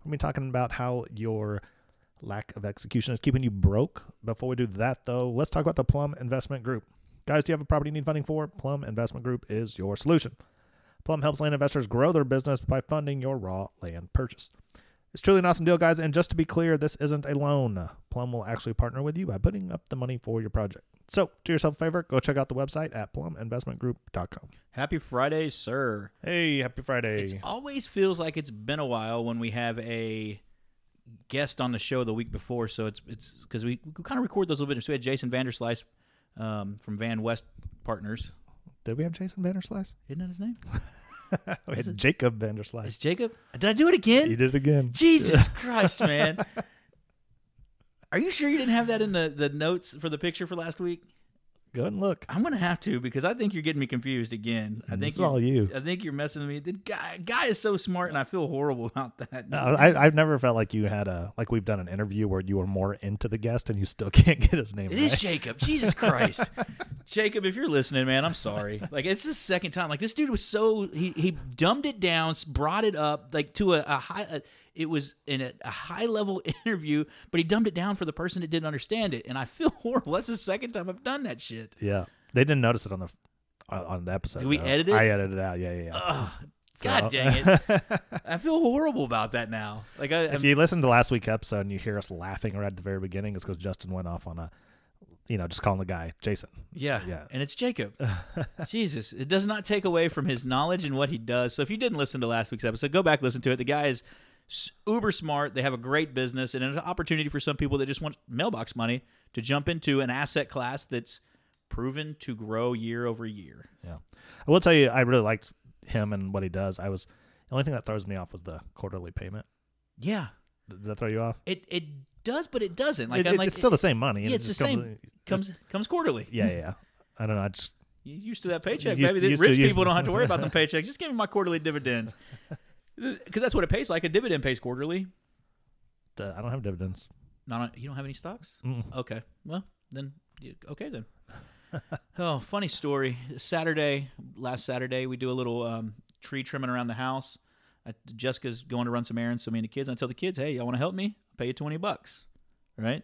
we're going to be talking about how your lack of execution is keeping you broke. Before we do that, though, let's talk about the Plum Investment Group. Guys, do you have a property you need funding for? Plum Investment Group is your solution. Plum helps land investors grow their business by funding your raw land purchase. It's truly an awesome deal, guys. And just to be clear, this isn't a loan. Plum will actually partner with you by putting up the money for your project. So, do yourself a favor, go check out the website at pluminvestmentgroup.com. Happy Friday, sir. Hey, happy Friday. It always feels like it's been a while when we have a guest on the show the week before. So it's it's because we, we kind of record those a little bit. So we had Jason Vanderslice um, from Van West Partners. Did we have Jason Vanderslice? Isn't that his name? we had Jacob Vanderslice. Is Jacob? Did I do it again? You did it again. Jesus Christ, man. Are you sure you didn't have that in the, the notes for the picture for last week? Go ahead and look. I'm gonna have to because I think you're getting me confused again. I think It's all you. I think you're messing with me. The guy guy is so smart, and I feel horrible about that. No, I, I've never felt like you had a like we've done an interview where you were more into the guest and you still can't get his name It right. is Jacob. Jesus Christ, Jacob, if you're listening, man, I'm sorry. Like it's the second time. Like this dude was so he he dumbed it down, brought it up like to a, a high. A, it was in a, a high level interview, but he dumbed it down for the person that didn't understand it, and I feel horrible. That's the second time I've done that shit. Yeah, they didn't notice it on the uh, on the episode. Did we though. edit it? I edited it out. Yeah, yeah. yeah. Ugh, So- God dang it! I feel horrible about that now. Like I, if I'm- you listen to last week's episode and you hear us laughing right at the very beginning, it's because Justin went off on a, you know, just calling the guy Jason. Yeah, Yeah. and it's Jacob. Jesus, it does not take away from his knowledge and what he does. So if you didn't listen to last week's episode, go back listen to it. The guy is uber smart. They have a great business and an opportunity for some people that just want mailbox money to jump into an asset class that's proven to grow year over year. Yeah, I will tell you, I really liked him and what he does. I was the only thing that throws me off was the quarterly payment. Yeah, Did that throw you off? it it does, but it doesn't. Like It- I'm like it's still the same money. yeah, it it's the same. Comes comes quarterly. Yeah, yeah. I don't know. I just You used to that paycheck, Used- baby. Used to- rich used- people don't have to worry about them paychecks. Just give me my quarterly dividends. Because that's what it pays like. A dividend pays quarterly. uh, I don't have dividends. Not on, you don't have any stocks? Mm. Okay. Well, then okay then. oh, funny story. Saturday, last Saturday, we do a little um, tree trimming around the house. I, Jessica's going to run some errands, so me and the kids. I tell the kids, "Hey, y'all want to help me? Pay you twenty bucks, right?"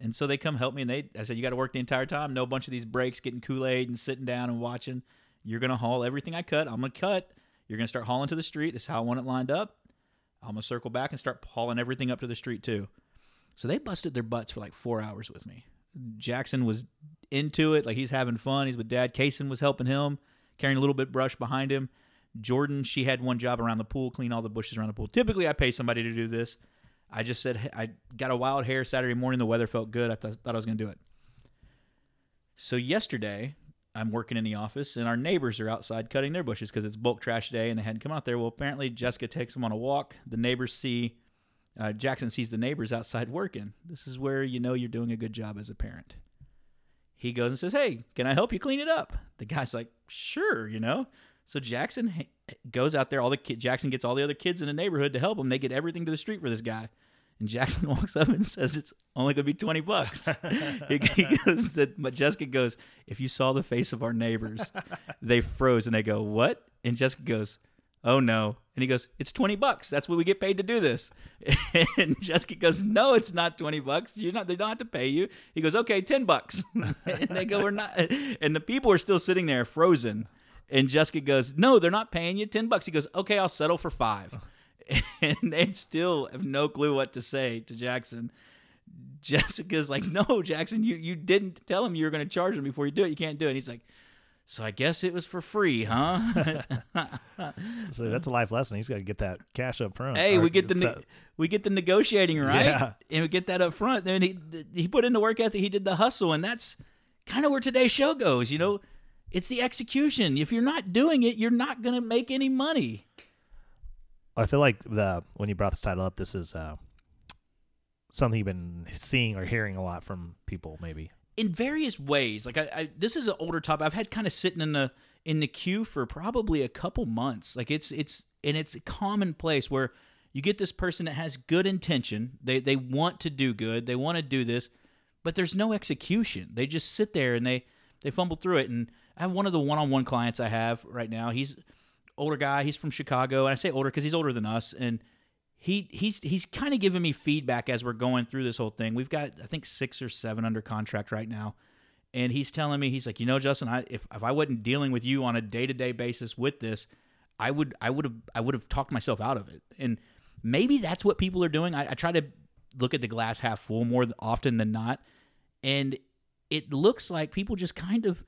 And so they come help me, and they. I said, "You got to work the entire time. No bunch of these breaks, getting Kool Aid and sitting down and watching. You're gonna haul everything I cut. I'm gonna cut. You're gonna start hauling to the street. This is how I want it lined up. I'm gonna circle back and start hauling everything up to the street too." So they busted their butts for like four hours with me. Jackson was into it, like he's having fun. He's with dad. Kaysen was helping him, carrying a little bit brush behind him. Jordan, she had one job around the pool, clean all the bushes around the pool. Typically, I pay somebody to do this. I just said I got a wild hair Saturday morning. The weather felt good. I th- thought I was going to do it. So yesterday, I'm working in the office, and our neighbors are outside cutting their bushes because it's bulk trash day, and they hadn't come out there. Well, apparently Jessica takes them on a walk. The neighbors see uh, Jackson sees the neighbors outside working. This is where you know you're doing a good job as a parent. He goes and says, "Hey, can I help you clean it up?" The guy's like, "Sure," you know. So Jackson goes out there. All the Jackson gets all the other kids in the neighborhood to help him. They get everything to the street for this guy. And Jackson walks up and says, "It's only going to be twenty bucks." he, he goes, that, but Jessica goes, "If you saw the face of our neighbors, they froze and they go, what?" And Jessica goes, "Oh no!" And he goes, "It's twenty bucks. That's what we get paid to do this." And Jessica goes, "No, it's not twenty bucks. You're not. They don't have to pay you." He goes, "Okay, ten bucks." and they go, "We're not." And the people are still sitting there frozen. And Jessica goes, "No, they're not paying you ten bucks." He goes, "Okay, I'll settle for five. And they still have no clue what to say to Jackson. Jessica's like, "No, Jackson, you you didn't tell him you were going to charge him before you do it. You can't do it." And he's like, "So I guess it was for free, huh?" So that's a life lesson. He's got to get that cash up front. hey, we get the ne- we get the negotiating right, Yeah. and we get that up front. Then he he put in the work ethic, he did the hustle, and that's kind of where today's show goes. You know, it's the execution. If you're not doing it, you're not going to make any money. I feel like the when you brought this title up, this is uh, something you've been seeing or hearing a lot from people, maybe. in various ways. Like I, I this is an older topic. I've had kind of sitting in the in the queue for probably a couple months. Like it's it's and it's a commonplace where you get this person that has good intention. They they want to do good. They want to do this, but there's no execution. They just sit there and they they fumble through it. And I have one of the one-on-one clients I have right now. He's older guy. He's from Chicago, and I say older because he's older than us. And he he's he's kind of giving me feedback as we're going through this whole thing. We've got I think six or seven under contract right now, and he's telling me he's like, you know, Justin, I if if I wasn't dealing with you on a day to day basis with this, I would I would have I would have talked myself out of it. And maybe that's what people are doing. I, I try to look at the glass half full more often than not, and it looks like people just kind of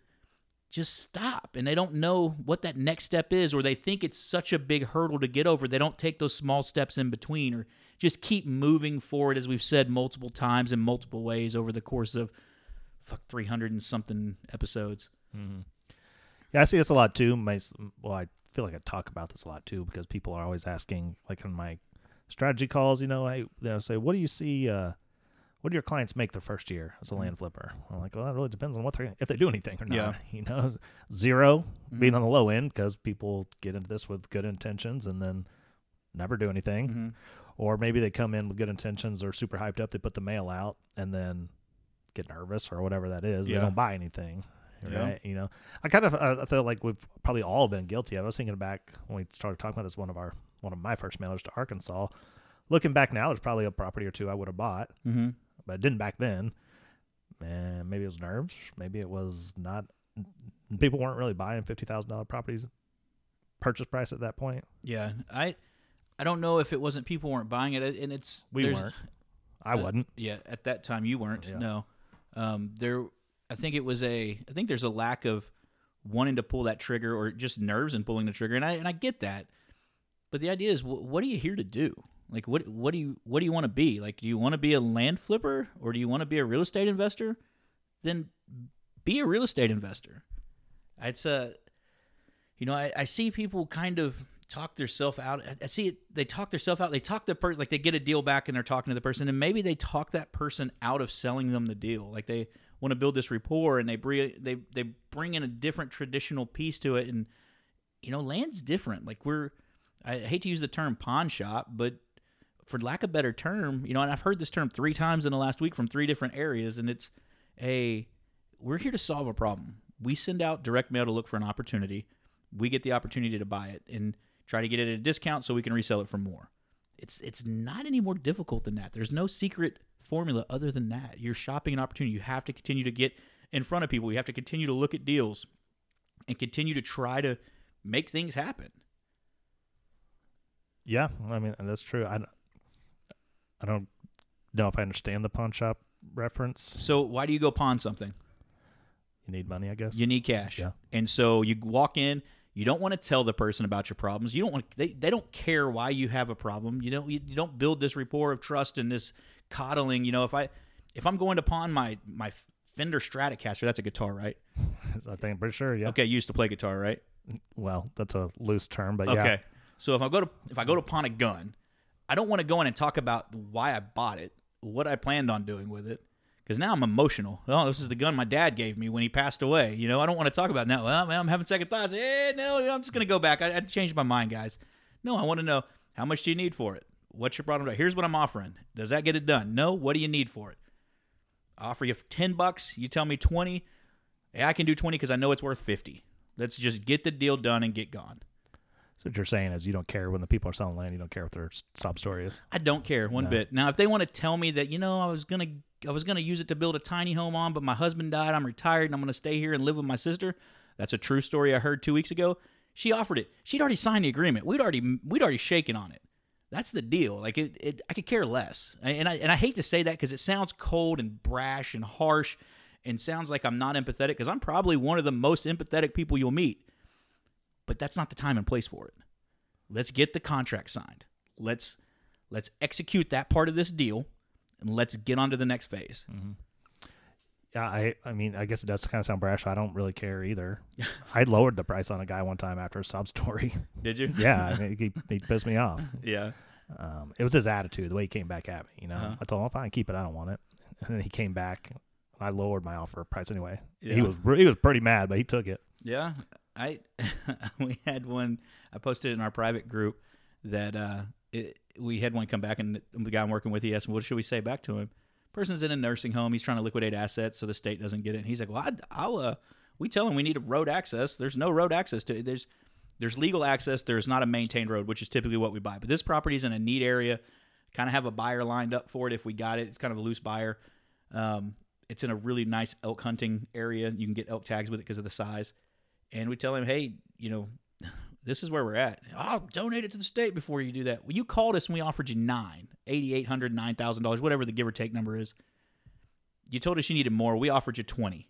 just stop and they don't know what that next step is or they think it's such a big hurdle to get over they don't take those small steps in between or just keep moving forward as we've said multiple times in multiple ways over the course of fuck 300 and something episodes Yeah, I see this a lot too. My well, I feel like I talk about this a lot too because people are always asking, like in my strategy calls, you know, i they'll say, "What do you see? Uh, what do your clients make their first year as a land flipper?" I'm like, "Well, that really depends on what they're if they do anything or not." Yeah. You know, 0 being on the low end because people get into this with good intentions and then never do anything, Mhm. or maybe they come in with good intentions, or super hyped up, they put the mail out and then get nervous or whatever that is. Yeah. They don't buy anything. Yeah. Right, you know, I kind of I feel like we've probably all been guilty. I was thinking back when we started talking about this. One of our one of my first mailers to Arkansas. Looking back now, there's probably a property or two I would have bought, Mm-hmm. But it didn't back then. And maybe it was nerves. Maybe it was not. People weren't really buying fifty thousand dollar properties purchase price at that point. yeah i i don't know if it wasn't people weren't buying it and it's We weren't. I Uh, wasn't. Yeah, at that time you weren't. Yeah. No, um, there. I think it was a. I think there's a lack of wanting to pull that trigger or just nerves in pulling the trigger, and I and I get that. But the idea is, wh- what are you here to do? Like, what what do you what do you want to be? Like, do you want to be a land flipper or do you want to be a real estate investor? Then be a real estate investor. It's a, you know, I, I see people kind of talk themselves out. I- I see it. They talk themselves out. They talk the person like they get a deal back and they're talking to the person, and maybe they talk that person out of selling them the deal. Like they want to build this rapport, and they bring they they bring in a different traditional piece to it, and you know, land's different. Like we're, I hate to use the term pawn shop, but for lack of a better term, you know, and I've heard this term three times in the last week from three different areas, and it's a we're here to solve a problem. We send out direct mail to look for an opportunity. We get the opportunity to buy it and try to get it at a discount so we can resell it for more. It's it's not any more difficult than that. There's no secret formula other than that. You're shopping an opportunity. You have to continue to get in front of people. You have to continue to look at deals and continue to try to make things happen. Yeah, I mean that's true. I, I don't know if I understand the pawn shop reference. So why do you go pawn something? You need money, I guess. You need cash. Yeah. And so you walk in, you don't want to tell the person about your problems. You don't want they, they don't care why you have a problem. You don't you, you don't build this rapport of trust and this coddling, you know, if I if I'm going to pawn my my Fender Stratocaster, that's a guitar, right? I think I'm pretty sure. Yeah. Okay, you used to play guitar, right? Well, that's a loose term, but yeah. Okay. So if I go to if I go to pawn a gun, I don't want to go in and talk about why I bought it, what I planned on doing with it, because now I'm emotional. Oh, this is the gun my dad gave me when he passed away. You know, I don't want to talk about now. Well, I'm having second thoughts. Eh, no, I'm just gonna go back. I, I changed my mind, guys. No, I want to know how much do you need for it? What's your problem? Here's what I'm offering. Does that get it done? No. What do you need for it? I offer you ten bucks. You tell me twenty. Hey, I can do twenty because I know it's worth fifty. Let's just get the deal done and get gone. What you're saying is you don't care when the people are selling land. You don't care what their sob story is. I don't care one No. bit. Now, if they want to tell me that you know I was gonna I was gonna use it to build a tiny home on, but my husband died, I'm retired, and I'm gonna stay here and live with my sister. That's a true story I heard two weeks ago. She offered it. She'd already signed the agreement. We'd already we'd already shaken on it. That's the deal. Like it, it I could care less. And I and I hate to say that because it sounds cold and brash and harsh, and sounds like I'm not empathetic because I'm probably one of the most empathetic people you'll meet. But that's not the time and place for it. Let's get the contract signed. Let's let's execute that part of this deal and let's get on to the next phase. Yeah, I I mean, I guess it does kind of sound brash. I don't really care either. I lowered the price on a guy one time after a sob story. Did you? yeah, I mean, he, he pissed me off. yeah. Um, it was his attitude, the way he came back at me. You know, Uh-huh. I told him, "Fine, keep it. I don't want it." And then he came back. I lowered my offer price anyway. He Yeah. was he was pretty mad, but he took it. Yeah, I we had one. I posted in our private group that uh, it, we had one come back, and the guy I'm working with, he asked, "What should we say back to him?" Person's in a nursing home. He's trying to liquidate assets so the state doesn't get it. And he's like, "Well, I, I'll." Uh, we tell him we need a road access. There's no road access to it. there's there's legal access. There's not a maintained road, which is typically what we buy. But this property's in a neat area. Kind of have a buyer lined up for it if we got it. It's kind of a loose buyer. Um, it's in a really nice elk hunting area. You can get elk tags with it because of the size. And we tell him, hey, you know, this is where we're at. I'll donate it to the state before you do that. Well, you called us and we offered you nine, eighty eight hundred, nine thousand dollars, whatever the give or take number is. You told us you needed more. We offered you twenty.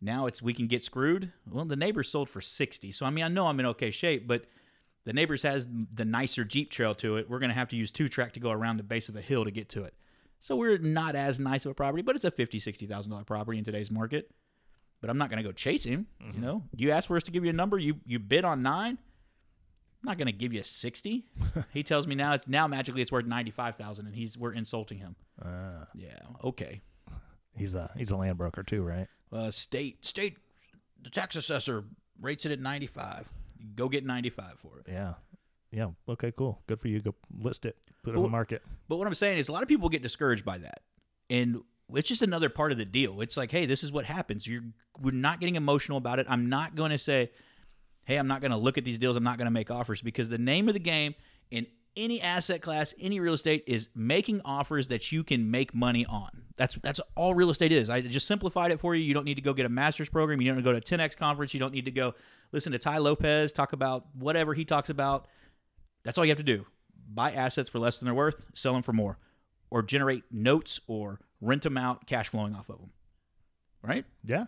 Now it's we can get screwed. Well, the neighbors sold for sixty. So I mean, I know I'm in okay shape, but the neighbors has the nicer Jeep trail to it. We're gonna have to use two track to go around the base of a hill to get to it. So we're not as nice of a property, but it's a fifty, sixty thousand dollar property in today's market. But I'm not gonna go chase him. You know, you asked for us to give you a number. You you bid on nine. I'm not gonna give you sixty. he tells me now it's now magically it's worth ninety five thousand, and he's we're insulting him. Uh, Yeah, okay. he's a he's a land broker too, right? Uh, state state the tax assessor rates it at ninety five. Go get ninety five for it. Yeah, yeah. Okay, cool. Good for you. Go list it. Put it But on the market. But what I'm saying is a lot of people get discouraged by that. And it's just another part of the deal. It's like, hey, this is what happens. You're we're not getting emotional about it. I'm not going to say, hey, I'm not going to look at these deals. I'm not going to make offers because the name of the game in any asset class, any real estate is making offers that you can make money on. That's that's all real estate is. I just simplified it for you. You don't need to go get a master's program. You don't need to go to a 10x conference. You don't need to go listen to Tai Lopez talk about whatever he talks about. That's all you have to do. Buy assets for less than they're worth, sell them for more, or generate notes or rent them out, cash flowing off of them. Right? Yeah.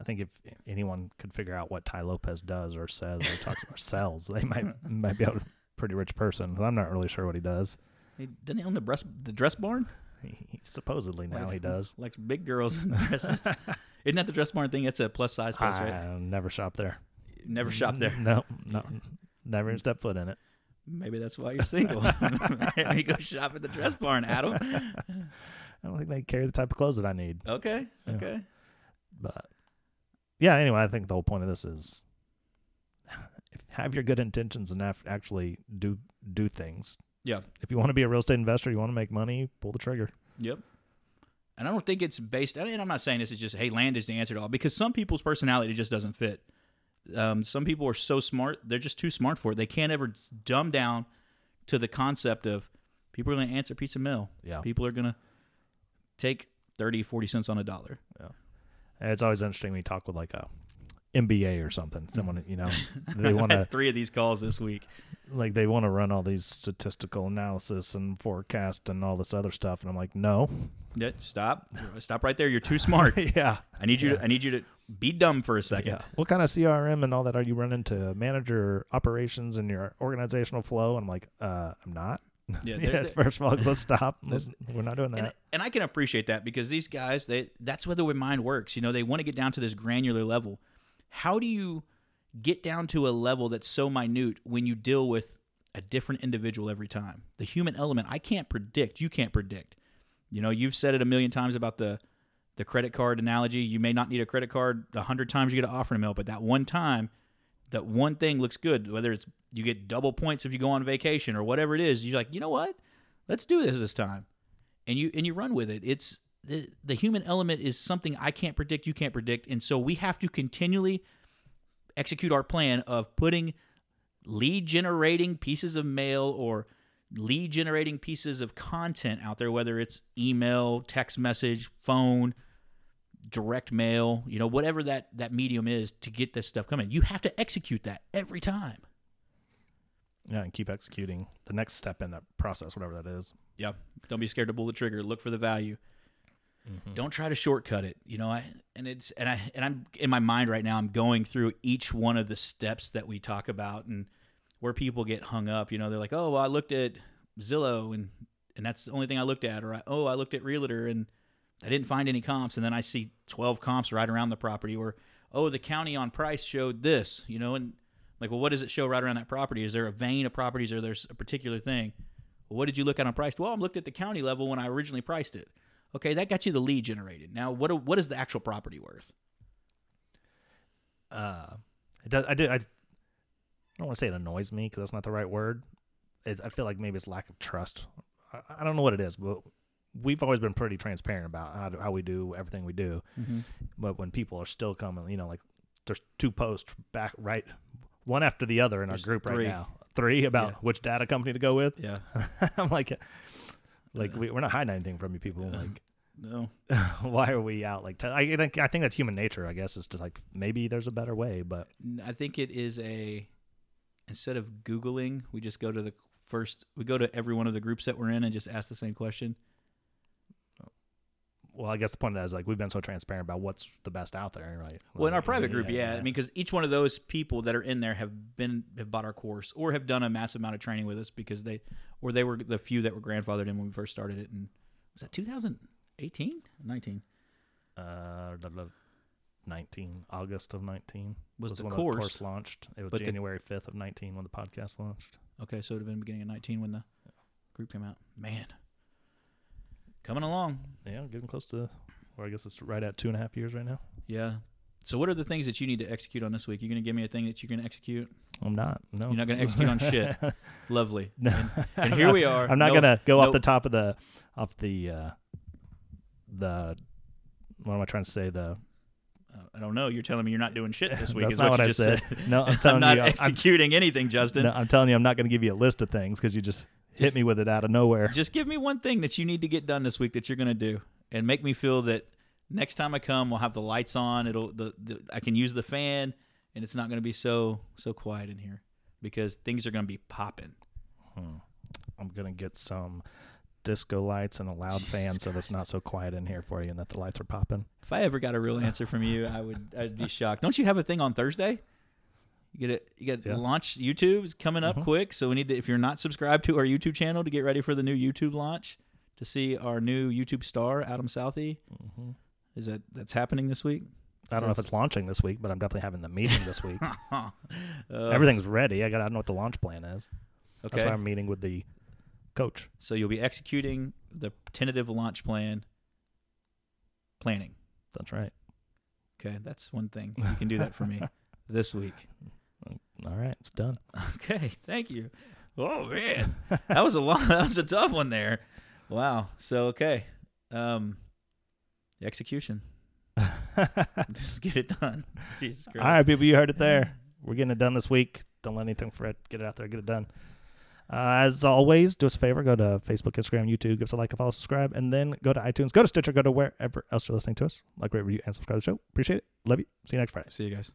I think if anyone could figure out what Tai Lopez does or says or talks or sells, they might might be a pretty rich person. But I'm not really sure what he does. He, doesn't he own the dress, the dress barn? He, supposedly now he does. Like big girls in dresses. Isn't that the dress barn thing? It's a plus size place, I right? never shop there. Never shop there. No, no, never even step foot in it. Maybe that's why you're single. you go shop at the dress barn, Adam. I don't think they carry the type of clothes that I need. Okay. Yeah. Okay. But yeah, anyway, I think the whole point of this is have your good intentions and af- actually do do things. Yeah. If you want to be a real estate investor, you want to make money, pull the trigger. Yep. And I don't think it's based. And I'm not saying this is just hey, land is the answer to all because some people's personality just doesn't fit. Um, some people are so smart; they're just too smart for it. They can't ever dumb down to the concept of people are going to answer piece of mail. Yeah. People are going to take 30, 40 cents on a dollar. And it's always interesting when you talk with like a MBA or something. Someone you know they want to three of these calls this week. like they want to run all these statistical analysis and forecast and all this other stuff, and I'm like, no, Yeah, stop, stop right there. You're too smart. yeah, I need you. Yeah. To, I need you to be dumb for a second. yeah. What kind of CRM and all that are you running to manage your operations and your organizational flow? And I'm like, uh, I'm not. Yeah, Yeah, first of all, let's stop. Let's, we're not doing that. and, and I can appreciate that because these guys, they that's where the way mind works. You know, they want to get down to this granular level. How do you get down to a level that's so minute when you deal with a different individual every time? The human element, I can't predict. You can't predict. You know, you've said it a million times about the the credit card analogy. You may not need a credit card a hundred times you get an offer in the mail, but that one time, that one thing looks good. Whether it's you get double points if you go on vacation or whatever it is, you're like, you know what? Let's do this this time and you and you run with it. It's the the human element is something I can't predict, you can't predict, and so we have to continually execute our plan of putting lead generating pieces of mail or lead generating pieces of content out there whether it's email, text message, phone, direct mail, you know, whatever that that medium is to get this stuff coming. You have to execute that every time. yeah, and keep executing the next step in that process, whatever that is. Yeah. Don't be scared to pull the trigger. Look for the value. Mm-hmm. Don't try to shortcut it. You know, I and it's and I and I'm in my mind right now. I'm going through each one of the steps that we talk about and where people get hung up. You know, they're like, oh, well, I looked at Zillow and and that's the only thing I looked at, or I, oh, I looked at Realtor and I didn't find any comps, and then I see 12 comps right around the property, or oh, the county on price showed this, you know, and like, well, what does it show right around that property? Is there a vein of properties, or there's a particular thing? Well, what did you look at on price? Well, I looked at the county level when I originally priced it. Okay, that got you the lead generated. Now, what what is the actual property worth? Uh, it does. I did. I, I don't want to say it annoys me because that's not the right word. It, I feel like maybe it's lack of trust. I, I don't know what it is, but we've always been pretty transparent about how, how we do everything we do. Mm-hmm. But when people are still coming, you know, like there's two posts back right, one after the other in There's our group three. right now. Three about Yeah. which data company to go with. Yeah. I'm like, like Uh, we, we're not hiding anything from you people. Like, No. why are we out? Like, t- I, I think I think that's human nature. I guess is to like maybe there's a better way, but I think it is a instead of googling, we just go to the first. We go to every one of the groups that we're in and just ask the same question. Well, I guess the point of that is like we've been so transparent about what's the best out there, right? Well, in our private group, yeah. I mean, because each one of those people that are in there have been have bought our course or have done a massive amount of training with us because they or they were the few that were grandfathered in when we first started it. And was that 2018, 19? uh, blah, blah, 19 August of 19 Was the when course. the course launched. It was But the- January 5th of 19 when the podcast launched. Okay, so it would have been beginning of 19 when the group came out. Man, coming along. Yeah, getting close to, or I guess it's right at two and a half years right now. Yeah. So, what are the things that you need to execute on this week? You're going to give me a thing that you're going to execute? I'm not. No, You're not gonna execute on shit. Lovely. No. And, and here not- we are. I'm not No- gonna go no- off the top of the, off the, uh, the. What am I trying to say? The Uh, I don't know. You're telling me you're not doing shit this week. That's is not what, what I just said. said. No, I'm I'm not you, I'm- executing anything, Justin. No, I'm telling you, I'm not going to give you a list of things because you just, hit me with it out of nowhere. Just give me one thing that you need to get done this week that you're going to do, and make me feel that next time I come, we'll have the lights on. It'll the, the I can use the fan, and it's not going to be so so quiet in here because things are going to be popping. Hmm. I'm gonna get some disco lights and a loud fan so that's not so quiet in here for you and that the lights are popping. If I ever got a real answer from you, I would I'd be shocked. Don't you have a thing on Thursday? You get it. You get Yeah. launch YouTube is coming up Mhm. quick, so we need to. If you're not subscribed to our YouTube channel, to get ready for the new YouTube launch, to see our new YouTube star Adam Southey. hmm Is that that's happening this week? I don't know if it's launching this week, but I'm definitely having the meeting this week. Uh, Everything's ready. I got. I don't know what the launch plan is. That's okay. why I'm meeting with the coach. So you'll be executing the tentative launch plan. Planning. That's right. Okay, that's one thing you can do that for me this week. All right, it's done. Okay, thank you. Oh man, that was a long. That was a tough one there. Wow. So okay, um, the execution. Just get it done. Jesus Christ. All right, people, you heard it there. We're getting it done this week. Don't let anything fret. Get it out there. Get it done. Uh, as always, do us a favor. Go to Facebook, Instagram, YouTube. Give us a like, a follow, subscribe, and then go to iTunes. Go to Stitcher. Go to wherever else you're listening to us. Like, rate, review, and subscribe to the show. Appreciate it. Love you. See you next Friday. See you guys.